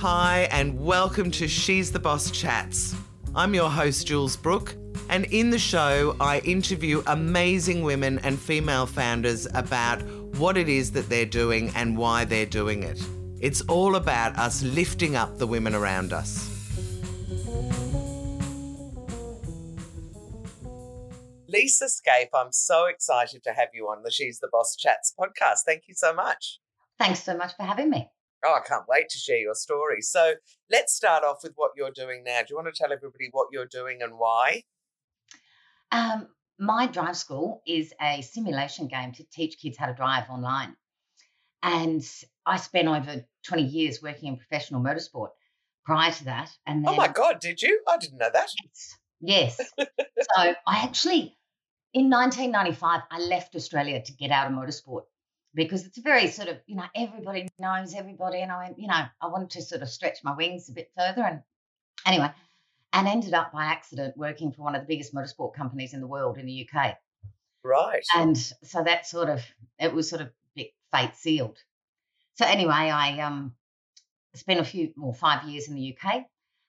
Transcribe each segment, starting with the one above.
Hi, and welcome to She's the Boss Chats. I'm your host, Jules Brook, and in the show, I interview amazing women and female founders about what it is that they're doing and why they're doing it. It's all about us lifting up the women around us. Lisa Skaife, I'm so excited to have you on the She's the Boss Chats podcast. Thank you so much. Thanks so much for having me. Oh, I can't wait to share your story. So let's start off with what you're doing now. Do you want to tell everybody what you're doing and why? Um, my drive school is a simulation game to teach kids how to drive online. And I spent over 20 years working in professional motorsport prior to that. And then, oh my God, did you? I didn't know that. Yes. yes. so I actually, in 1995, I left Australia to get out of motorsport because it's a very sort of, you know, everybody knows everybody. And I went, you know, I wanted to sort of stretch my wings a bit further. And anyway, and ended up by accident working for one of the biggest motorsport companies in the world in the UK. Right. And so that sort of, it was sort of bit fate sealed. So anyway, I um, spent a few, more five years in the UK.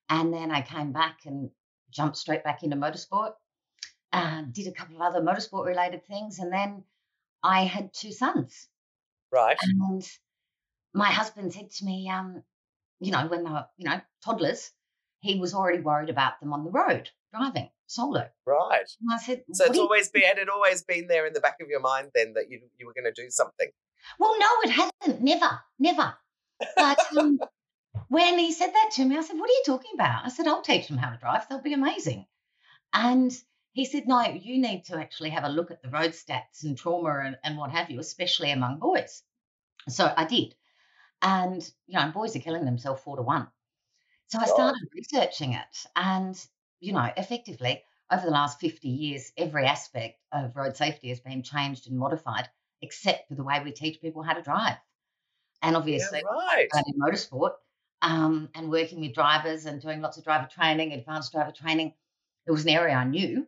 And then I came back and jumped straight back into motorsport. Uh, did a couple of other motorsport related things. And then I had two sons. Right. And my husband said to me, um, you know, when they were, you know, toddlers, he was already worried about them on the road driving solo. Right. And I said, so it's always been, had it always been there in the back of your mind then that you you were going to do something? Well, no, it hasn't. Never, never. But um, when he said that to me, I said, "What are you talking about?" I said, "I'll teach them how to drive. They'll be amazing." And he said, No, you need to actually have a look at the road stats and trauma and, and what have you, especially among boys. So I did. And, you know, boys are killing themselves four to one. So I started researching it. And, you know, effectively, over the last 50 years, every aspect of road safety has been changed and modified, except for the way we teach people how to drive. And obviously, yeah, right. in motorsport um, and working with drivers and doing lots of driver training, advanced driver training, it was an area I knew.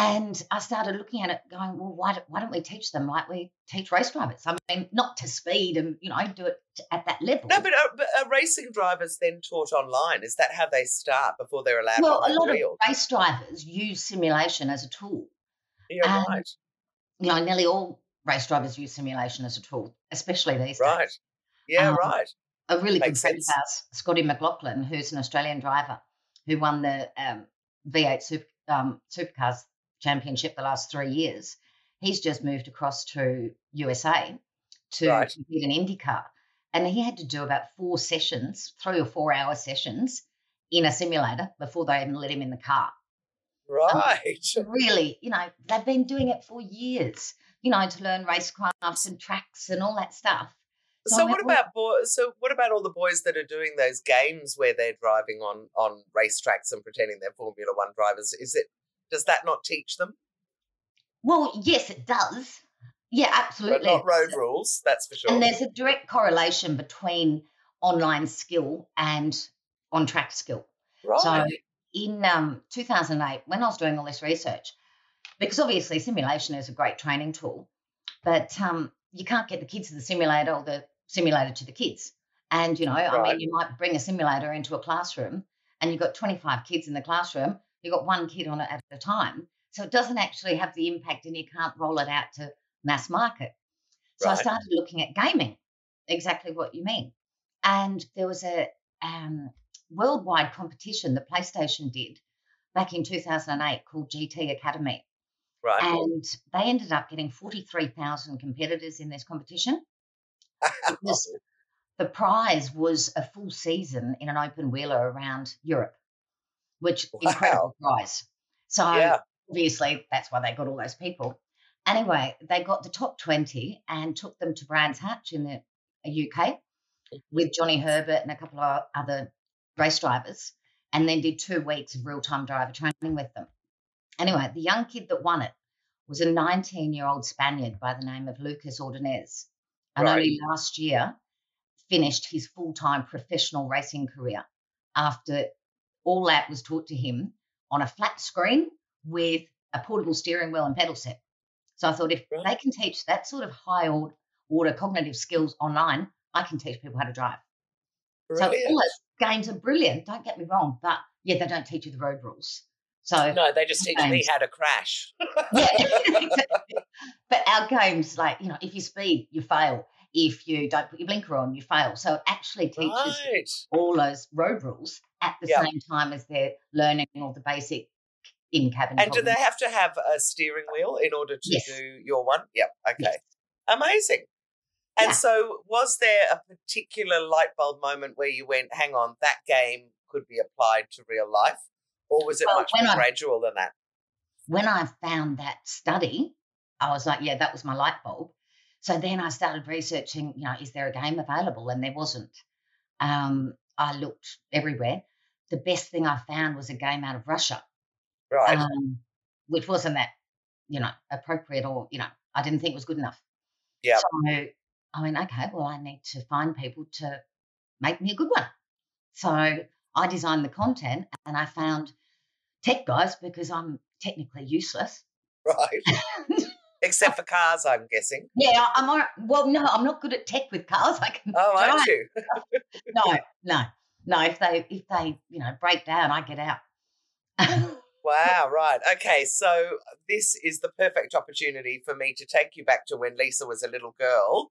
And I started looking at it, going, well, why, do, why don't we teach them like we teach race drivers? I mean, not to speed and you know do it at that level. No, but are, but are racing drivers then taught online? Is that how they start before they're allowed? Well, a lot of race drivers use simulation as a tool. Yeah, right. You know, nearly all race drivers use simulation as a tool, especially these right. days. Yeah, um, right. A really Makes good friend of ours, Scotty McLaughlin, who's an Australian driver who won the um, V8 super, um, supercars championship the last three years. He's just moved across to USA to right. compete in IndyCar. And he had to do about four sessions, three or four hour sessions in a simulator before they even let him in the car. Right. Um, really, you know, they've been doing it for years, you know, to learn racecrafts and tracks and all that stuff. So, so what about boys? So what about all the boys that are doing those games where they're driving on on racetracks and pretending they're Formula One drivers? Is it does that not teach them? Well, yes, it does. Yeah, absolutely. But not road rules, that's for sure. And there's a direct correlation between online skill and on track skill. Right. So in um, 2008, when I was doing all this research, because obviously simulation is a great training tool, but um, you can't get the kids to the simulator or the simulator to the kids. And, you know, right. I mean, you might bring a simulator into a classroom and you've got 25 kids in the classroom you've got one kid on it at a time. So it doesn't actually have the impact and you can't roll it out to mass market. So right. I started looking at gaming, exactly what you mean. And there was a um, worldwide competition that PlayStation did back in 2008 called GT Academy. Right. And they ended up getting 43,000 competitors in this competition. the prize was a full season in an open wheeler around Europe which wow. incredible prize. So yeah. obviously that's why they got all those people. Anyway, they got the top 20 and took them to Brands Hatch in the uh, UK with Johnny Herbert and a couple of other race drivers, and then did two weeks of real time driver training with them. Anyway, the young kid that won it was a 19 year old Spaniard by the name of Lucas Ordonez, and right. only last year finished his full time professional racing career after all that was taught to him on a flat screen with a portable steering wheel and pedal set. So I thought if they can teach that sort of high order cognitive skills online, I can teach people how to drive. Brilliant. So all those games are brilliant. Don't get me wrong, but yeah, they don't teach you the road rules. So no, they just teach games, me how to crash. yeah, exactly. But our games, like you know, if you speed, you fail. If you don't put your blinker on, you fail. So it actually teaches right. all those road rules at the yep. same time as they're learning all the basic in cabin. And problems. do they have to have a steering wheel in order to yes. do your one? Yep. Okay. Yes. Amazing. And yeah. so, was there a particular light bulb moment where you went, hang on, that game could be applied to real life? Or was it well, much more I, gradual than that? When I found that study, I was like, yeah, that was my light bulb. So then I started researching, you know, is there a game available? And there wasn't. Um, I looked everywhere. The best thing I found was a game out of Russia. Right. Um, which wasn't that, you know, appropriate or, you know, I didn't think was good enough. Yeah. So I went, okay, well, I need to find people to make me a good one. So I designed the content and I found tech guys because I'm technically useless. Right. Except for cars, I'm guessing. Yeah, I'm all right. Well, no, I'm not good at tech with cars. I can. Oh, aren't you? no, no, no. If they, if they, you know, break down, I get out. wow, right. Okay, so this is the perfect opportunity for me to take you back to when Lisa was a little girl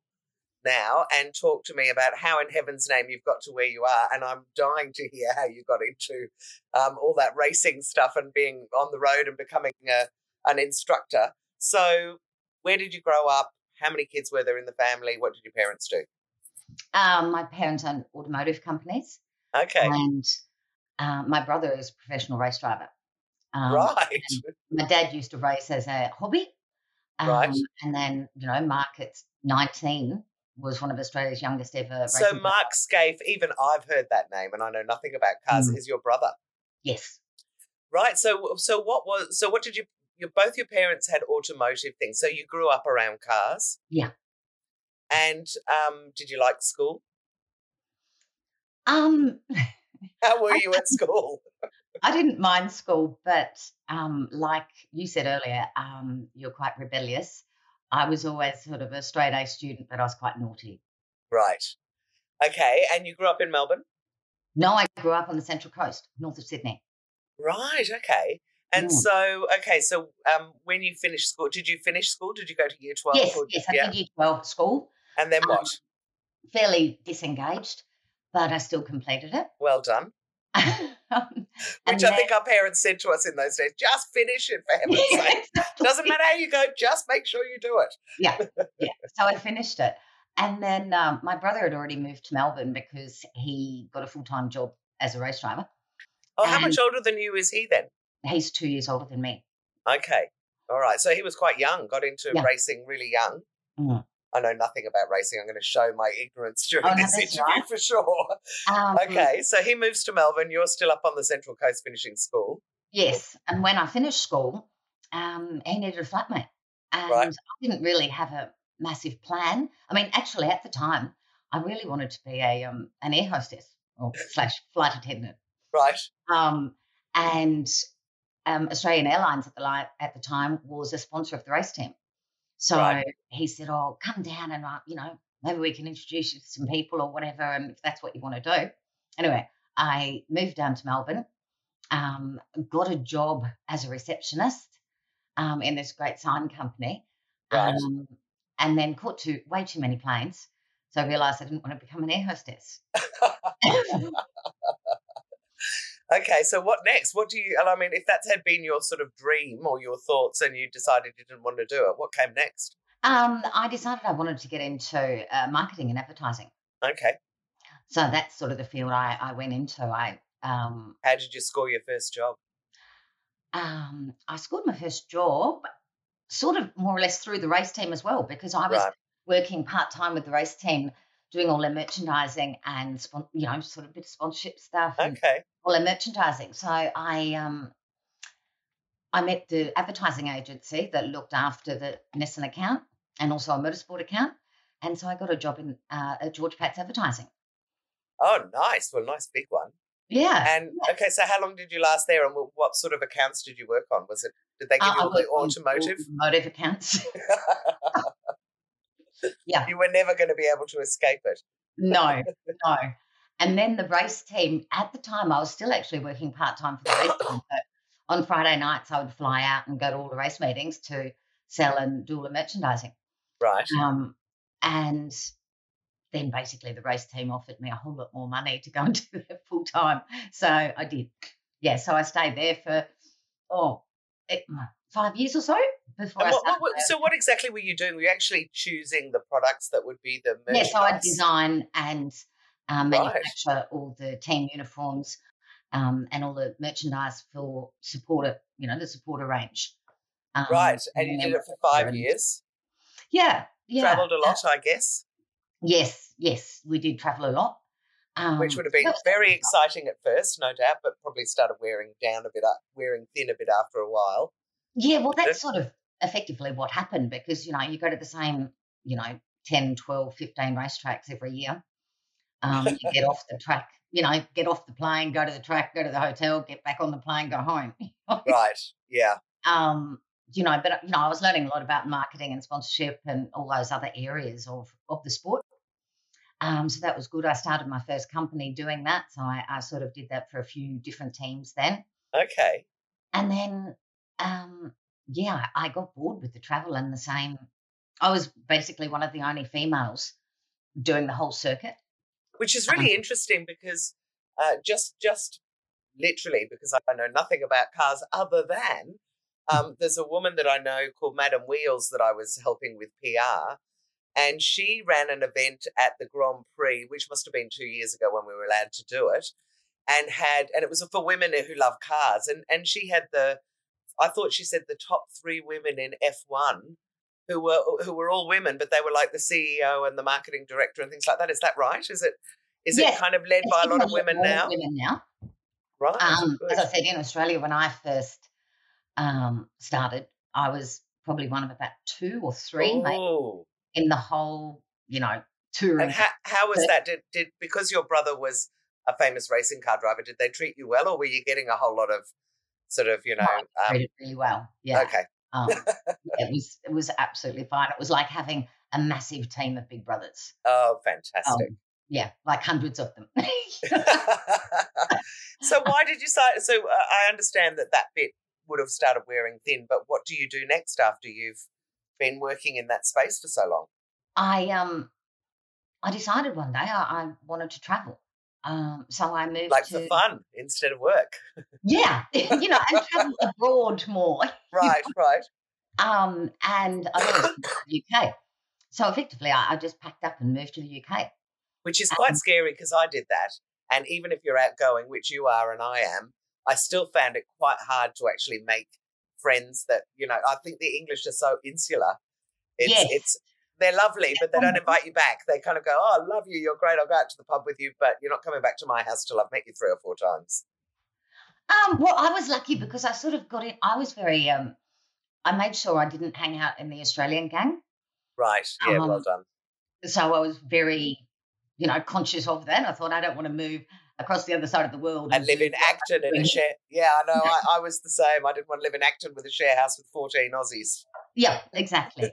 now and talk to me about how in heaven's name you've got to where you are. And I'm dying to hear how you got into um, all that racing stuff and being on the road and becoming a, an instructor. So, where did you grow up? How many kids were there in the family? What did your parents do? Um, my parents own automotive companies. Okay. And uh, my brother is a professional race driver. Um, right. My dad used to race as a hobby. Um, right. And then, you know, Mark at 19 was one of Australia's youngest ever. So Mark Skaife, even I've heard that name, and I know nothing about cars. Mm. Is your brother? Yes. Right. So, so what was? So, what did you? Your both your parents had automotive things. So you grew up around cars. Yeah. And um, did you like school? Um. How were you at school? I didn't mind school, but um, like you said earlier, um, you're quite rebellious. I was always sort of a straight A student, but I was quite naughty. Right. Okay. And you grew up in Melbourne? No, I grew up on the Central Coast, north of Sydney. Right. Okay. And mm. so, okay, so um, when you finished school, did you finish school? Did you go to year 12? Yes, or, yes, I yeah. did year 12 school. And then what? Um, fairly disengaged, but I still completed it. Well done. Um, Which I think our parents said to us in those days, just finish it for heaven's sake. Doesn't matter how you go, just make sure you do it. yeah. Yeah. So I finished it. And then um, my brother had already moved to Melbourne because he got a full time job as a race driver. Oh, and how much older than you is he then? He's two years older than me. Okay. All right. So he was quite young, got into yeah. racing really young. Mm. I know nothing about racing. I'm going to show my ignorance during oh, this interview right. for sure. Um, okay, so he moves to Melbourne. You're still up on the Central Coast finishing school. Yes, and when I finished school, um, he needed a flatmate, and right. I didn't really have a massive plan. I mean, actually, at the time, I really wanted to be a um, an air hostess or slash flight attendant. Right. Um, and um, Australian Airlines at the li- at the time was a sponsor of the race team. So right. he said, "Oh, come down and uh, you know maybe we can introduce you to some people or whatever, and if that's what you want to do." Anyway, I moved down to Melbourne, um, got a job as a receptionist um, in this great sign company, right. um, and then caught too way too many planes. So I realised I didn't want to become an air hostess. Okay, so what next? What do you? And I mean, if that had been your sort of dream or your thoughts, and you decided you didn't want to do it, what came next? Um, I decided I wanted to get into uh, marketing and advertising. Okay. So that's sort of the field I, I went into. I um, how did you score your first job? Um, I scored my first job, sort of more or less through the race team as well, because I was right. working part time with the race team doing all their merchandising and you know sort of bit of sponsorship stuff. Okay. all their merchandising. So I um I met the advertising agency that looked after the Nissan account and also a motorsport account, and so I got a job in uh, at George Pat's advertising. Oh, nice! Well, nice big one. Yeah. And yeah. okay, so how long did you last there, and what sort of accounts did you work on? Was it did they give uh, you all the automotive automotive accounts? yeah. You were never going to be able to escape it. no, no. And then the race team, at the time, I was still actually working part time for the race team. But on Friday nights, I would fly out and go to all the race meetings to sell and do all the merchandising. Right. Um, and then basically the race team offered me a whole lot more money to go and do it full time. So I did. Yeah. So I stayed there for, oh, it, five years or so before what, what, so what exactly were you doing? Were you actually choosing the products that would be the Yes, yeah, so I design and um, manufacture right. all the team uniforms um, and all the merchandise for supporter, you know, the supporter range. Um, right, and you did it for five years. Yeah, yeah. Traveled a lot, I guess. Yes, yes, we did travel a lot. Um, Which would have been very exciting at first, no doubt, but probably started wearing down a bit, wearing thin a bit after a while. Yeah, well, that's sort of effectively what happened because, you know, you go to the same, you know, 10, 12, 15 racetracks every year. Um, you get off the track, you know, get off the plane, go to the track, go to the hotel, get back on the plane, go home. right. Yeah. Um, you know, but you know, I was learning a lot about marketing and sponsorship and all those other areas of of the sport. Um, so that was good. I started my first company doing that. So I, I sort of did that for a few different teams then. Okay. And then, um, yeah, I got bored with the travel and the same. I was basically one of the only females doing the whole circuit which is really uh-huh. interesting because uh, just just literally because I know nothing about cars other than mm. um, there's a woman that I know called Madam Wheels that I was helping with PR, and she ran an event at the Grand Prix, which must have been two years ago when we were allowed to do it, and had and it was for women who love cars, and and she had the I thought she said the top three women in F1 who were who were all women, but they were like the CEO and the marketing director and things like that. Is that right? Is it is yes. it kind of led by a lot of women now? Women now, right? Um, as I said, in Australia, when I first um, started, I was probably one of about two or three in the whole, you know, touring. And how, how was that? Did did because your brother was a famous racing car driver? Did they treat you well, or were you getting a whole lot of sort of, you know, um, really well? Yeah. Okay. Um, it was it was absolutely fine. It was like having a massive team of big brothers. Oh, fantastic! Um, yeah, like hundreds of them. so why did you start? So uh, I understand that that bit would have started wearing thin, but what do you do next after you've been working in that space for so long? I um, I decided one day I, I wanted to travel. Um, so I moved like to, for fun instead of work. yeah, you know, and travel abroad more. Right, right. Um, and I went to the UK. So effectively, I, I, just packed up and moved to the UK. Which is quite um, scary because I did that. And even if you're outgoing, which you are and I am, I still found it quite hard to actually make friends that, you know, I think the English are so insular. It's, yes. it's they're lovely, but they don't invite you back. They kind of go, "Oh, I love you. You're great. I'll go out to the pub with you, but you're not coming back to my house till I've met you three or four times." Um, well, I was lucky because I sort of got in. I was very. Um, I made sure I didn't hang out in the Australian gang. Right. Yeah. Um, well done. So I was very, you know, conscious of that. I thought I don't want to move across the other side of the world and, and live in Acton in a share. Yeah, I know. I, I was the same. I didn't want to live in Acton with a share house with fourteen Aussies. Yeah, exactly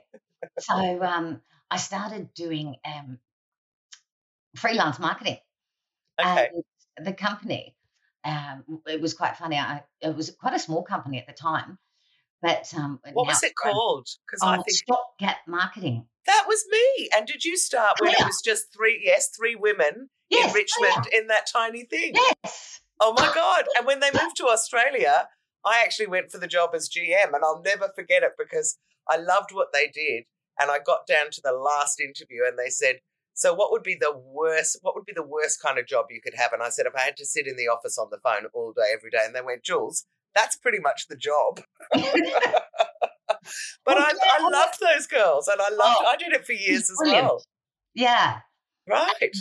so um, I started doing um, freelance marketing. Okay. And the company, um, it was quite funny. I, it was quite a small company at the time, but um, what was it called? Because oh, I think Stopgap Marketing. That was me. And did you start when yeah. it was just three? Yes, three women yes, in Richmond in that tiny thing. Yes. Oh my god! And when they moved to Australia, I actually went for the job as GM, and I'll never forget it because I loved what they did. And I got down to the last interview and they said, so what would be the worst what would be the worst kind of job you could have? And I said, if I had to sit in the office on the phone all day, every day, and they went, Jules, that's pretty much the job. but I, I loved those girls and I loved oh, I did it for years as brilliant. well. Yeah. Right.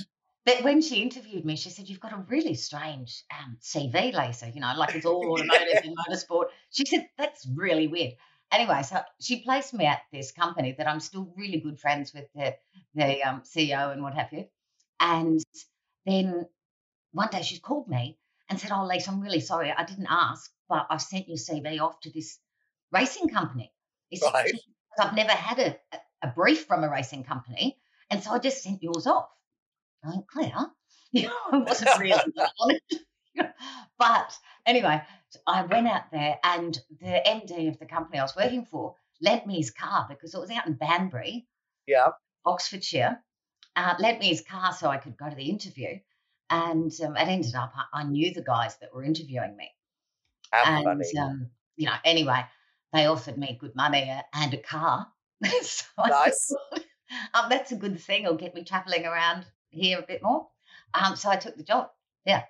But when she interviewed me, she said, You've got a really strange um, CV, Lisa, you know, like it's all automotive and motorsport. She said, That's really weird anyway, so she placed me at this company that I'm still really good friends with the, the um, CEO and what have you. And then one day she called me and said, Oh, Lisa, I'm really sorry. I didn't ask, but I've sent your CV off to this racing company. Right. I've never had a, a brief from a racing company. And so I just sent yours off. going, Claire, you know, I wasn't really on it. but anyway, I went out there and the MD of the company I was working for lent me his car because it was out in Banbury, yeah, Oxfordshire. Uh, lent me his car so I could go to the interview. And um, it ended up, I, I, knew the guys that were interviewing me. How and, um, you know, anyway, they offered me good money uh, and a car. so nice. Thought, um, that's a good thing. It'll get me traveling around here a bit more. Um, so I took the job. Yeah.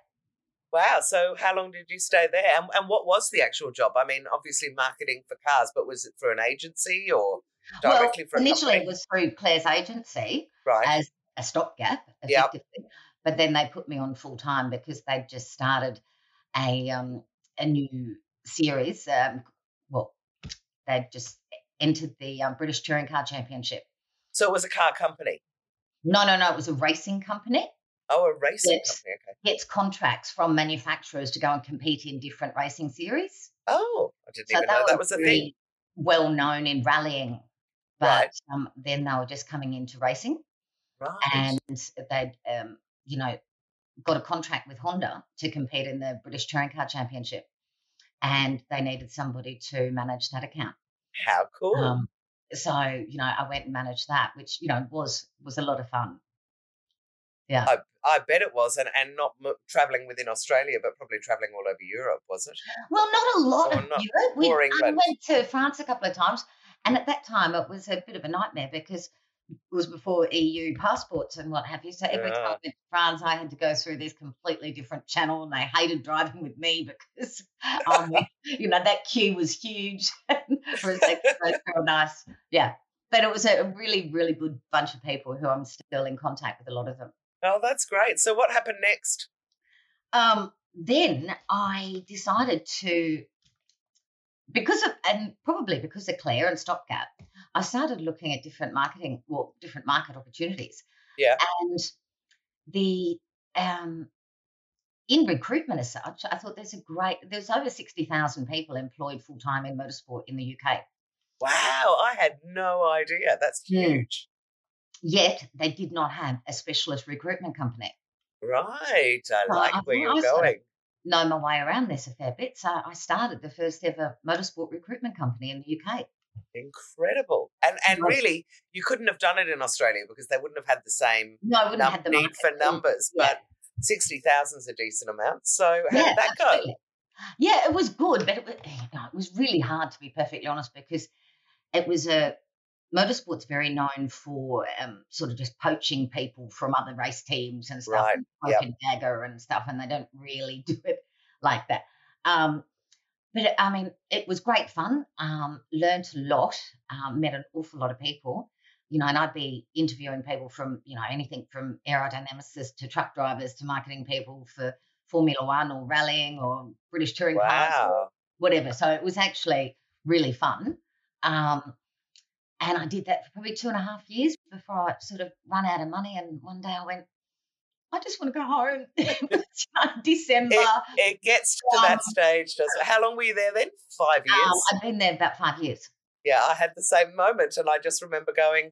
Wow. So how long did you stay there? And, and what was the actual job? I mean, obviously marketing for cars, but was it for an agency or directly well, for initially company? it was through Claire's agency right. as a stopgap, effectively. Yep. But then they put me on full time because they'd just started a um, a new series. Um, well, they'd just entered the um, British Touring Car Championship. So it was a car company? No, no, no. It was a racing company. Oh, a racing company. Okay. Gets contracts from manufacturers to go and compete in different racing series. Oh, I didn't so even know that was a thing. Well known in rallying, but right. um, then they were just coming into racing. Right. And they'd, um, you know, got a contract with Honda to compete in the British Touring Car Championship, and they needed somebody to manage that account. How cool! Um, so you know, I went and managed that, which you know was was a lot of fun. Yeah, I, I bet it was, and and not m- traveling within Australia, but probably traveling all over Europe, was it? Well, not a lot or of Europe. We, I went to France a couple of times, and at that time it was a bit of a nightmare because it was before EU passports and what have you. So every yeah. time I went to France, I had to go through this completely different channel, and they hated driving with me because, um, you know, that queue was huge. Whereas they were nice, yeah. But it was a really, really good bunch of people who I'm still in contact with. A lot of them. Oh, that's great. So what happened next? Um, then I decided to, because of, and probably because of Claire and Stopgap, I started looking at different marketing, well, different market opportunities. Yeah. And the, um, in recruitment as such, I thought there's a great, there's over 60,000 people employed full time in motorsport in the UK. Wow, I had no idea. That's hmm. huge. Yet they did not have a specialist recruitment company. Right. I so like I where you're going. Know my way around this a fair bit. So I started the first ever motorsport recruitment company in the UK. Incredible. And and really you couldn't have done it in Australia because they wouldn't have had the same no, I wouldn't num- have the need for numbers. Yeah. But sixty thousand is a decent amount. So how yeah, did that absolutely. go? Yeah, it was good, but it was, you know, it was really hard to be perfectly honest because it was a motorsport's very known for um, sort of just poaching people from other race teams and stuff, right. and yep. dagger and stuff, and they don't really do it like that. Um, but I mean, it was great fun. Um, learned a lot. Um, met an awful lot of people. You know, and I'd be interviewing people from you know anything from aerodynamicists to truck drivers to marketing people for Formula One or rallying or British touring wow. cars or whatever. So it was actually really fun. Um, and I did that for probably two and a half years before I sort of run out of money. And one day I went, I just want to go home. December. It, it, gets to um, that stage, does it? How long were you there then? Five um, years? Um, I've been there about five years. Yeah, I had the same moment. And I just remember going,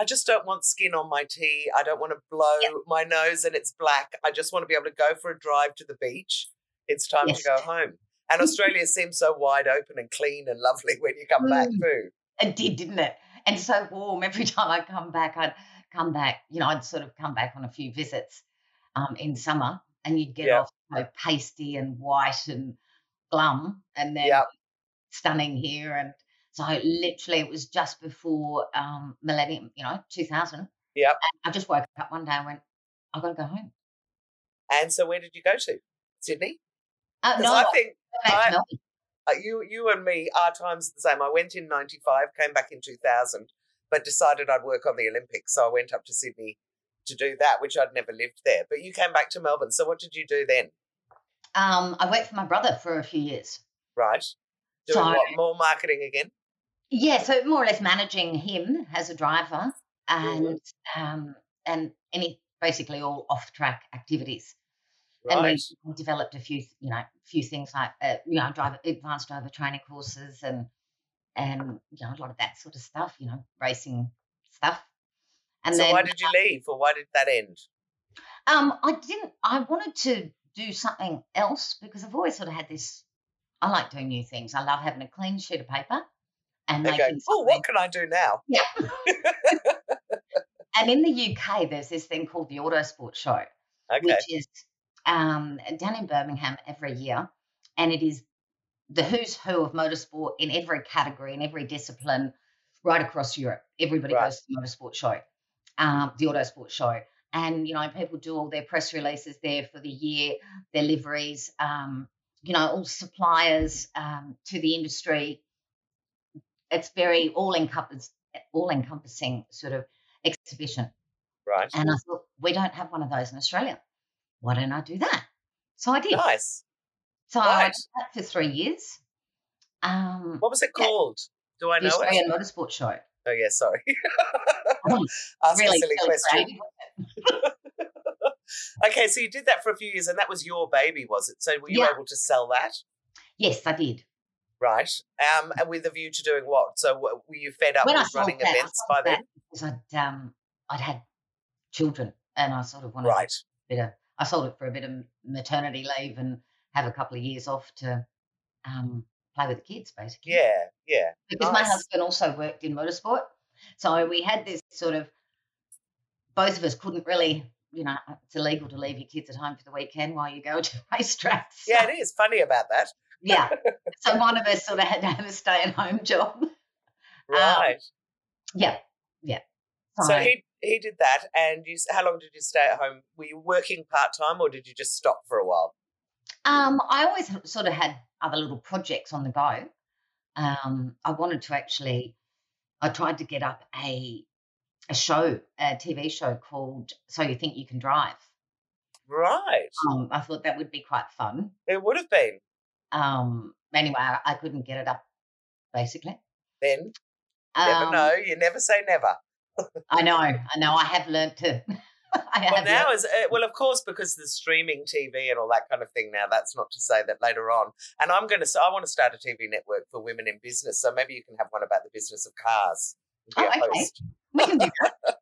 I just don't want skin on my tea. I don't want to blow yep. my nose and it's black. I just want to be able to go for a drive to the beach. It's time yes. to go home. And Australia seems so wide open and clean and lovely when you come mm. back too. It did, didn't it? And so warm. Every time I come back, I'd come back, you know, I'd sort of come back on a few visits um, in summer and you'd get off so pasty and white and glum and then stunning here. And so literally it was just before um, millennium, you know, 2000. Yeah. I just woke up one day and went, I've got to go home. And so where did you go to? Sydney? Uh, no, I think I, you you and me, our time's the same. I went in '95, came back in 2000, but decided I'd work on the Olympics, so I went up to Sydney to do that, which I'd never lived there. But you came back to Melbourne, so what did you do then? Um, I worked for my brother for a few years. Right. Doing so, what? More marketing again? Yeah, so more or less managing him as a driver and mm-hmm. um, and any basically all off track activities. Right. And we developed a few, you know, few things like, uh, you know, driver advanced driver training courses and and you know a lot of that sort of stuff, you know, racing stuff. And so then, why did you leave, or why did that end? Um, I didn't. I wanted to do something else because I've always sort of had this. I like doing new things. I love having a clean sheet of paper and okay. making. Oh, what can I do now? Yeah. and in the UK, there's this thing called the Autosport Show, okay. which is um, down in Birmingham every year, and it is the who's who of motorsport in every category in every discipline, right across Europe. Everybody right. goes to the motorsport show, um, the Autosport Show, and you know people do all their press releases there for the year, their liveries, um, you know, all suppliers um, to the industry. It's very all encompassing, all encompassing sort of exhibition. Right. And I thought we don't have one of those in Australia. Why don't I do that? So I did. Nice. So right. I did that for three years. Um, what was it called? Do I know the Australian it? Motorsport Show. Oh yeah, sorry. Ask really a silly question. okay, so you did that for a few years, and that was your baby, was it? So were you yeah. able to sell that? Yes, I did. Right, um, and with a view to doing what? So were you fed up when with running that, events by then? Because I'd um, I'd had children, and I sort of wanted right. a bit of. I sold it for a bit of maternity leave and have a couple of years off to um, play with the kids, basically. Yeah, yeah. Because nice. my husband also worked in motorsport. So we had this sort of, both of us couldn't really, you know, it's illegal to leave your kids at home for the weekend while you go to racetracks. Yeah, it is funny about that. yeah. So one of us sort of had to have a stay at home job. Um, right. Um, yeah. Yeah. So, so he he did that, and you. How long did you stay at home? Were you working part time, or did you just stop for a while? Um, I always sort of had other little projects on the go. Um, I wanted to actually, I tried to get up a a show, a TV show called "So You Think You Can Drive." Right. Um, I thought that would be quite fun. It would have been. Um. Anyway, I, I couldn't get it up. Basically. Then. Never um, know. You never say never. I know. I know. I have learned to. well, now is uh, well, of course, because the streaming TV and all that kind of thing. Now, that's not to say that later on. And I'm going to. I want to start a TV network for women in business. So maybe you can have one about the business of cars. Oh, okay. We can do that.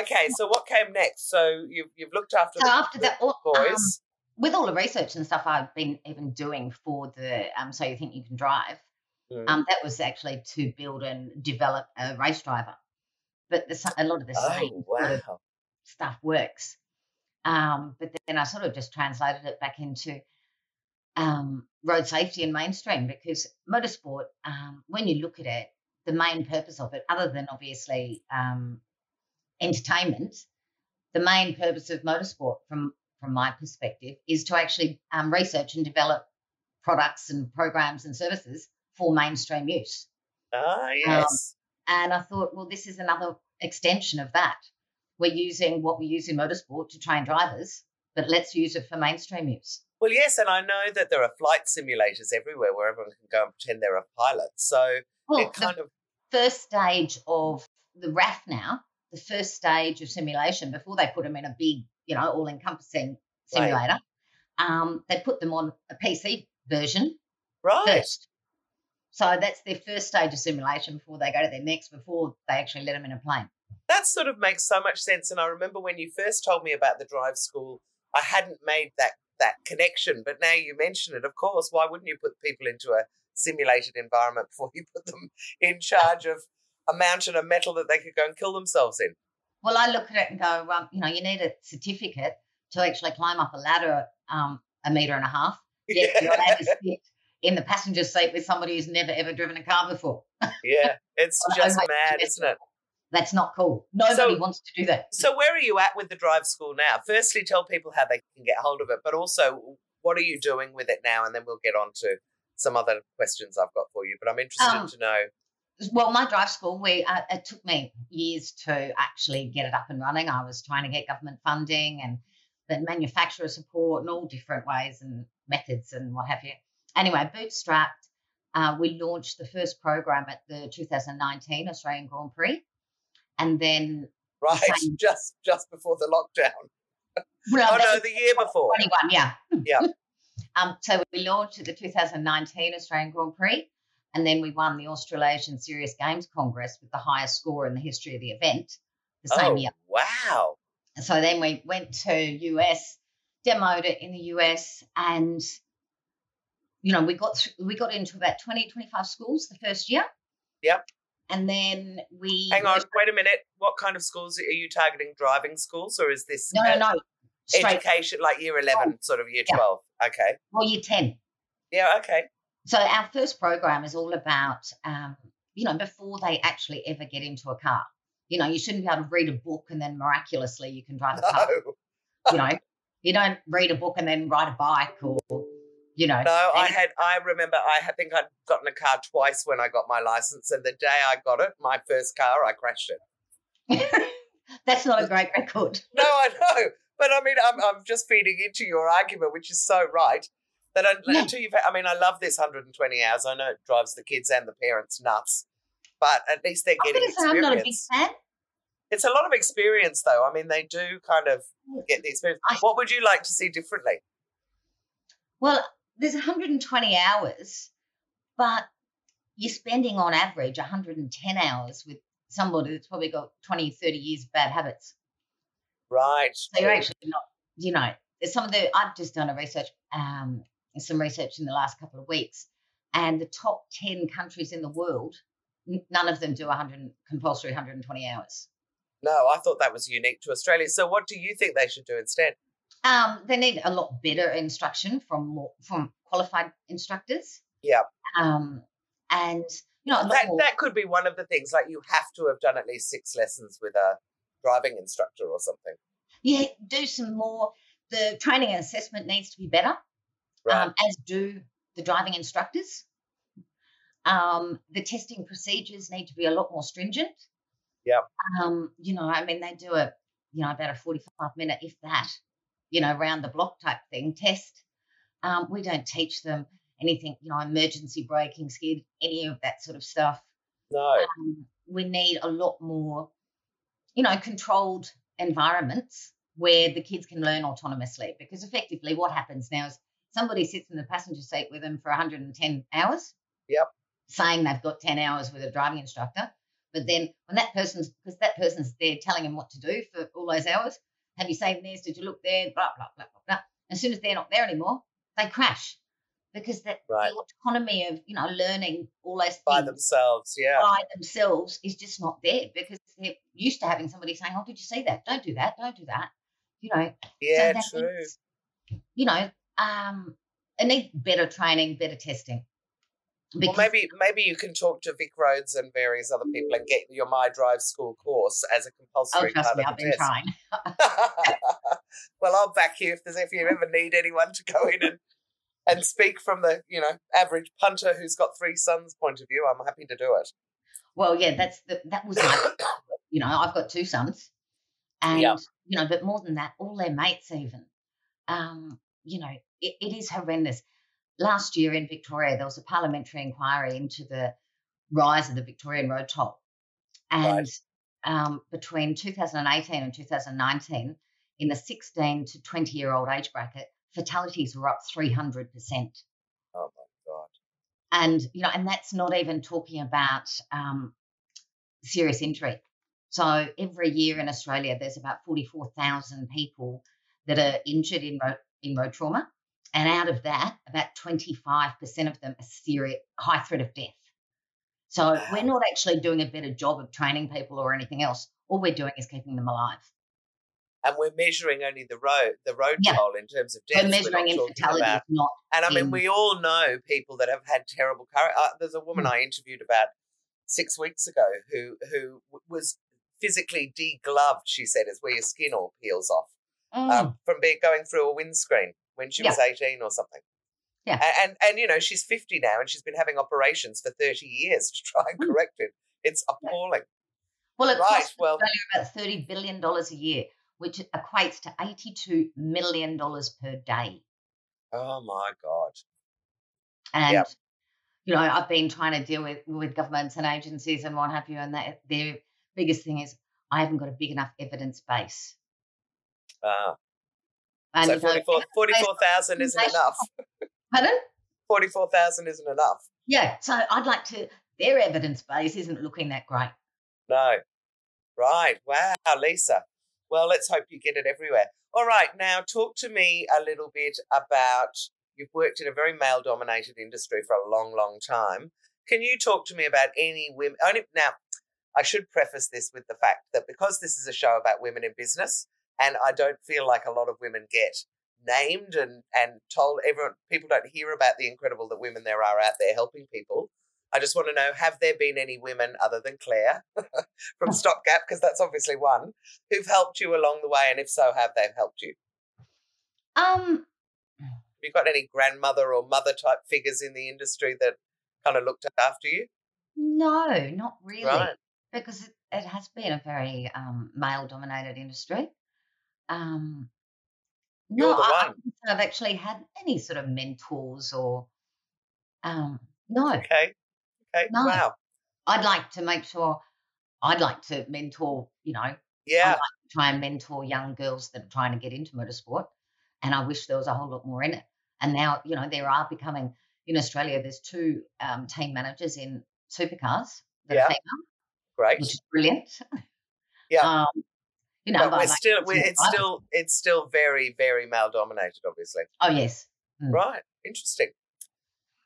okay. So what came next? So you've you've looked after so the, after the that, boys. Um, with all the research and stuff I've been even doing for the um, so you think you can drive. Mm. Um, that was actually to build and develop a race driver but the, a lot of the same oh, wow. sort of stuff works. Um, but then I sort of just translated it back into um, road safety and mainstream because motorsport, um, when you look at it, the main purpose of it, other than obviously um, entertainment, the main purpose of motorsport, from from my perspective, is to actually um, research and develop products and programs and services for mainstream use. Ah, yes. And I thought, well, this is another extension of that. We're using what we use in motorsport to train drivers, but let's use it for mainstream use. Well, yes, and I know that there are flight simulators everywhere where everyone can go and pretend they're a pilot. So well, it kind of first stage of the RAF now, the first stage of simulation before they put them in a big, you know, all-encompassing simulator. Right. Um, they put them on a PC version right. first. So that's their first stage of simulation before they go to their next, before they actually let them in a plane. That sort of makes so much sense. And I remember when you first told me about the drive school, I hadn't made that that connection. But now you mention it, of course, why wouldn't you put people into a simulated environment before you put them in charge of a mountain of metal that they could go and kill themselves in? Well, I look at it and go, well, you know, you need a certificate to actually climb up a ladder um, a meter and a half. Yes, yeah. to sit in the passenger seat with somebody who's never ever driven a car before. Yeah, it's just mad, isn't it? That's not cool. Nobody so, wants to do that. So, where are you at with the drive school now? Firstly, tell people how they can get hold of it, but also what are you doing with it now? And then we'll get on to some other questions I've got for you. But I'm interested um, to know. Well, my drive school, we uh, it took me years to actually get it up and running. I was trying to get government funding and the manufacturer support and all different ways and methods and what have you anyway, bootstrapped. Uh, we launched the first program at the 2019 Australian Grand Prix, and then right same, just just before the lockdown. Well, oh no, the year before 21, yeah, yeah. um, so we launched at the 2019 Australian Grand Prix, and then we won the Australasian Serious Games Congress with the highest score in the history of the event the same oh, year. Wow! So then we went to US, demoed it in the US, and you know we got th- we got into about 20, 25 schools the first year. Yep. And then we hang on. Wait a minute. What kind of schools are you targeting? Driving schools, or is this no, no, no, Straight. education like year eleven, sort of year twelve? Okay. Well, year ten. Yeah. Okay. So our first program is all about, um, you know, before they actually ever get into a car. You know, you shouldn't be able to read a book and then miraculously you can drive a car. you know, you don't read a book and then ride a bike or, you know. No, I had. I remember. I think I'd gotten a car twice when I got my license, and the day I got it, my first car, I crashed it. That's not a great record. no, I know, but I mean, I'm I'm just feeding into your argument, which is so right. That yeah. until you've, I mean, I love this 120 hours. I know it drives the kids and the parents nuts, but at least they're getting experience. I'm not a big fan. It's a lot of experience, though. I mean, they do kind of get the experience. I, what would you like to see differently? Well, there's 120 hours, but you're spending on average 110 hours with somebody that's probably got 20, 30 years of bad habits. Right. So you're actually not, you know, some of the, I've just done a research um, some research in the last couple of weeks, and the top 10 countries in the world, none of them do 100 compulsory 120 hours. No, I thought that was unique to Australia. So, what do you think they should do instead? Um, they need a lot better instruction from more, from qualified instructors. Yeah. Um, and you know that more... that could be one of the things. Like you have to have done at least six lessons with a driving instructor or something. Yeah, do some more. The training and assessment needs to be better right. um, as do the driving instructors. Um, the testing procedures need to be a lot more stringent. Yeah. Um, you know, I mean, they do a, you know, about a 45 minute, if that, you know, round the block type thing test. Um, we don't teach them anything, you know, emergency braking, skid, any of that sort of stuff. No. Um, we need a lot more, you know, controlled environments where the kids can learn autonomously because effectively what happens now is somebody sits in the passenger seat with them for 110 hours. Yep. Saying they've got 10 hours with a driving instructor. But then when that person's, because that person's there telling them what to do for all those hours, have you saved this? Did you look there? Blah, blah, blah, blah, blah. As soon as they're not there anymore, they crash because that right. the autonomy of, you know, learning all those things by themselves, yeah. By themselves is just not there because they're used to having somebody saying, Oh, did you see that? Don't do that. Don't do that. You know, yeah, so true. Means, you know, um, it needs better training, better testing. Because well, maybe maybe you can talk to VicRoads and various other people and get your My Drive School course as a compulsory oh, trust part me, of I've been trying. well, I'll back you if there's if you ever need anyone to go in and and speak from the you know average punter who's got three sons point of view. I'm happy to do it. Well, yeah, that's the, that was my, you know I've got two sons, and yep. you know, but more than that, all their mates even. Um, you know, it, it is horrendous. Last year in Victoria, there was a parliamentary inquiry into the rise of the Victorian road toll. And right. um, between 2018 and 2019, in the 16 to 20 year old age bracket, fatalities were up 300%. Oh my God. And, you know, and that's not even talking about um, serious injury. So every year in Australia, there's about 44,000 people that are injured in road, in road trauma. And out of that, about 25% of them are serious, high threat of death. So we're not actually doing a better job of training people or anything else. All we're doing is keeping them alive. And we're measuring only the road, the road yeah. toll in terms of deaths. We're measuring we're infertility, about. not. And I mean, in... we all know people that have had terrible. Uh, there's a woman mm. I interviewed about six weeks ago who who was physically degloved. She said, "Is where your skin all peels off." Um, mm. um, from being going through a windscreen when she yeah. was 18 or something. Yeah. And, and, and you know, she's 50 now and she's been having operations for 30 years to try and mm. correct it. It's appalling. Well, it right, costs well, about $30 billion a year, which equates to $82 million per day. Oh my God. And you know, I've been trying to deal with with governments and agencies and what have you, and that their biggest thing is I haven't got a big enough evidence base. Ah. And so 44,000 44, isn't enough. Pardon? 44,000 isn't enough. Yeah. So I'd like to, their evidence base isn't looking that great. No. Right. Wow, Lisa. Well, let's hope you get it everywhere. All right, now talk to me a little bit about you've worked in a very male dominated industry for a long, long time. Can you talk to me about any women? Only now, I should preface this with the fact that because this is a show about women in business, and I don't feel like a lot of women get named and and told everyone people don't hear about the incredible that women there are out there helping people. I just want to know have there been any women other than Claire from Stopgap, because that's obviously one, who've helped you along the way? And if so, have they helped you? Um, have you got any grandmother or mother type figures in the industry that kind of looked after you? No, not really. Right. Because it, it has been a very um, male dominated industry. Um, You're no, I, have actually had any sort of mentors or um, no. Okay. Okay. No. Wow. I'd like to make sure I'd like to mentor, you know, yeah. I'd like to try and mentor young girls that are trying to get into motorsport. And I wish there was a whole lot more in it. And now, you know, there are becoming in Australia, there's two um, team managers in supercars that yeah. are female. Great. Which is brilliant. Yeah. Um, you know, but we're still, we're, it's still, it's still very, very male dominated, obviously. Oh yes. Mm. Right. Interesting.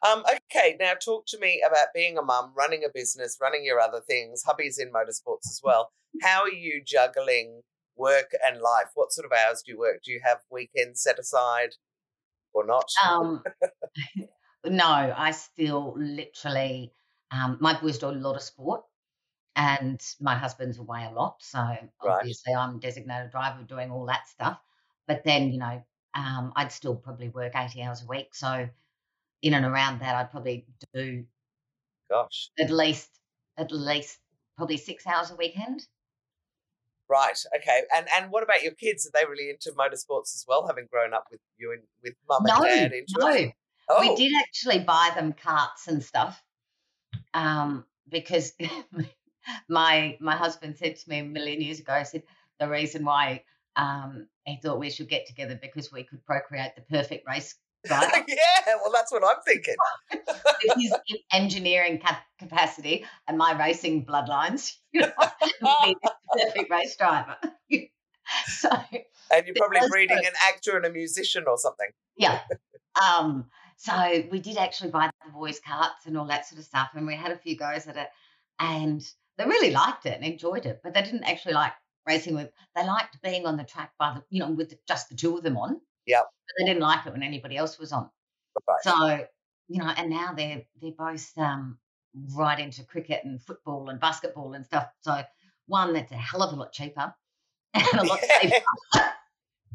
Um, okay, now talk to me about being a mum, running a business, running your other things. Hubby's in motorsports as well. How are you juggling work and life? What sort of hours do you work? Do you have weekends set aside or not? Um, no, I still literally, um, my boys do a lot of sport and my husband's away a lot. So right. obviously I'm designated driver doing all that stuff. But then, you know, um, I'd still probably work 80 hours a week. So in and around that, I'd probably do, gosh, at least, at least probably six hours a weekend. Right. Okay. And and what about your kids? Are they really into motorsports as well, having grown up with you and with mum and dad into no. it? Oh. We did actually buy them karts and stuff, um, because my my husband said to me a million years ago. I said the reason why um, he thought we should get together because we could procreate the perfect race Right? yeah, well, that's what I'm thinking. His engineering cap- capacity and my racing bloodlines, you know, perfect race driver. so, and you're probably breeding an actor and a musician or something. Yeah. Um, so we did actually buy the boys' karts and all that sort of stuff, and we had a few goes at it, and they really liked it and enjoyed it, but they didn't actually like racing with. They liked being on the track by the, you know, with the, just the two of them on. Yeah. But they didn't like it when anybody else was on. Right. So, you know, and now they're they're both um, right into cricket and football and basketball and stuff. So one that's a hell of a lot cheaper and a lot yeah. safer.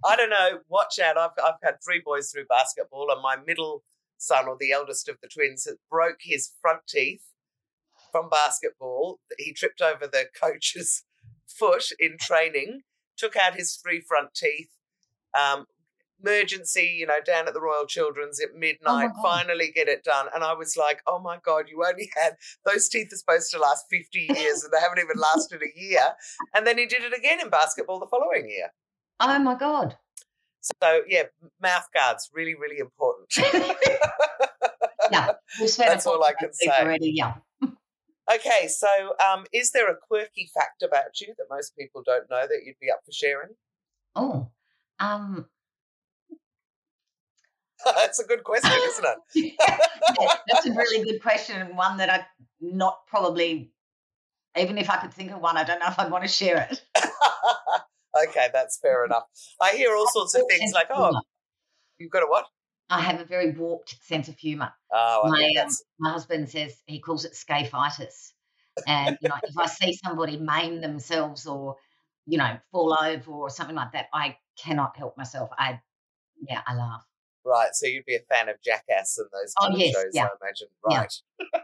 I don't know. Watch out. I've I've had three boys through basketball, and my middle son, or the eldest of the twins, broke his front teeth from basketball. He tripped over the coach's foot in training, took out his three front teeth, um, emergency, you know, down at the Royal Children's at oh midnight, oh finally get it done. And I was like, oh my God, you only had those teeth are supposed to last 50 years and they haven't even lasted a year. And then he did it again in basketball the following year. Oh my God. So, yeah, mouth guards, really, really important. yeah, that's all I can say. Already, yeah. Okay, so um, is there a quirky fact about you that most people don't know that you'd be up for sharing? Oh, um, that's a good question, isn't it? yeah, that's a really good question and one that I not probably, even if I could think of one, I don't know if I'd want to share it. okay, that's fair enough. I hear all sorts of things like, oh, you've got a what? I have a very warped sense of humour. Oh, my, um, my husband says he calls it scaphitis. And you know, if I see somebody maim themselves or, you know, fall over or something like that, I cannot help myself. I yeah, I laugh. Right. So you'd be a fan of Jackass and those oh, kind oh, yes, shows, yeah. I imagine. Right. Yeah.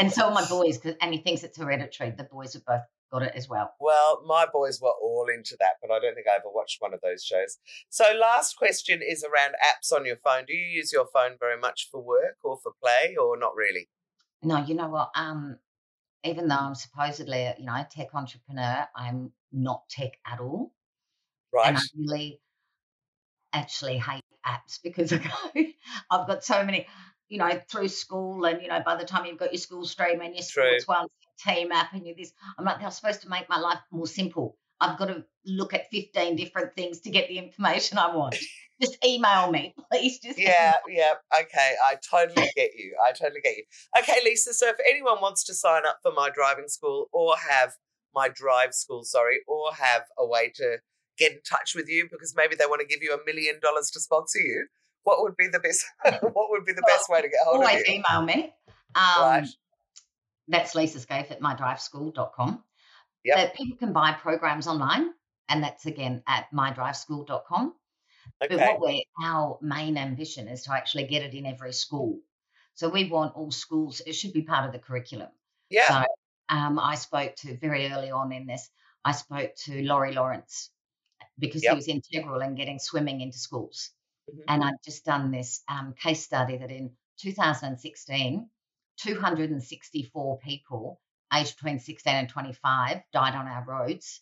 and so are my boys, cause, and he thinks it's hereditary. The boys are both got it as well. Well, my boys were all into that, but I don't think I ever watched one of those shows. So, last question is around apps on your phone. Do you use your phone very much for work or for play, or not really? No, you know what? Um, even though I'm supposedly, a, you know, a tech entrepreneur, I'm not tech at all. Right. And I really actually hate apps because I've got so many, you know, through school, and you know, by the time you've got your school stream and your sports one team app and you this, I'm like, they're supposed to make my life more simple. I've got to look at 15 different things to get the information I want. just email me, please. Just yeah, yeah. Okay, I totally get you. I totally get you. Okay, Lisa. So if anyone wants to sign up for my driving school or have my drive school, sorry, or have a way to get in touch with you because maybe they want to give you a million dollars to sponsor you, what would be the best? what would be the well, best way to get hold of you? Always email me. Um, right. That's Lisa Skaife at mydriveschool.com. Yep. But people can buy programs online, and that's again at mydriveschool.com. Okay. But what we our main ambition is to actually get it in every school. So we want all schools, it should be part of the curriculum. Yeah. So um, I spoke to very early on in this, I spoke to Laurie Lawrence because yep. he was integral in getting swimming into schools. Mm-hmm. And I'd just done this um, case study that in 2016, 264 people aged between 16 and 25 died on our roads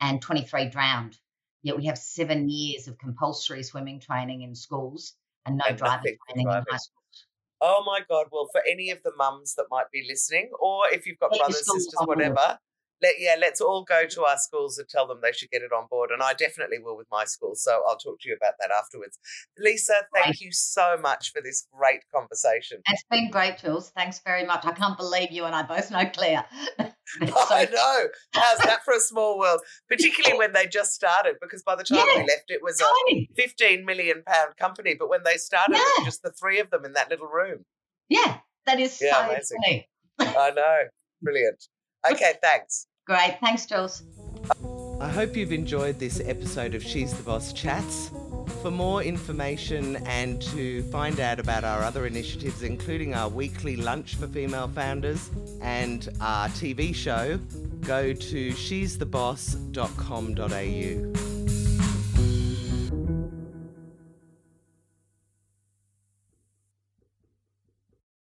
and 23 drowned. Yet we have seven years of compulsory swimming training in schools and no and driving training driving. in high schools. Oh my God. Well, for any of the mums that might be listening, or if you've got brothers, sisters, whatever, let, yeah, let's all go to our schools and tell them they should get it on board. And I definitely will with my school. So I'll talk to you about that afterwards. Lisa, thank you so much for this great conversation. It's been great, Jules. Thanks very much. I can't believe you and I both know Claire. I know. How's that for a small world? Particularly when they just started, because by the time yeah, we left, it was a 15 million pound company. But when they started, yeah. it was just the three of them in that little room. Yeah, that is yeah, so amazing. funny. I know. Brilliant. Okay, thanks. Great. Thanks, Jules. I hope you've enjoyed this episode of She's the Boss Chats. For more information and to find out about our other initiatives, including our weekly lunch for female founders and our TV show, go to she'stheboss.com.au.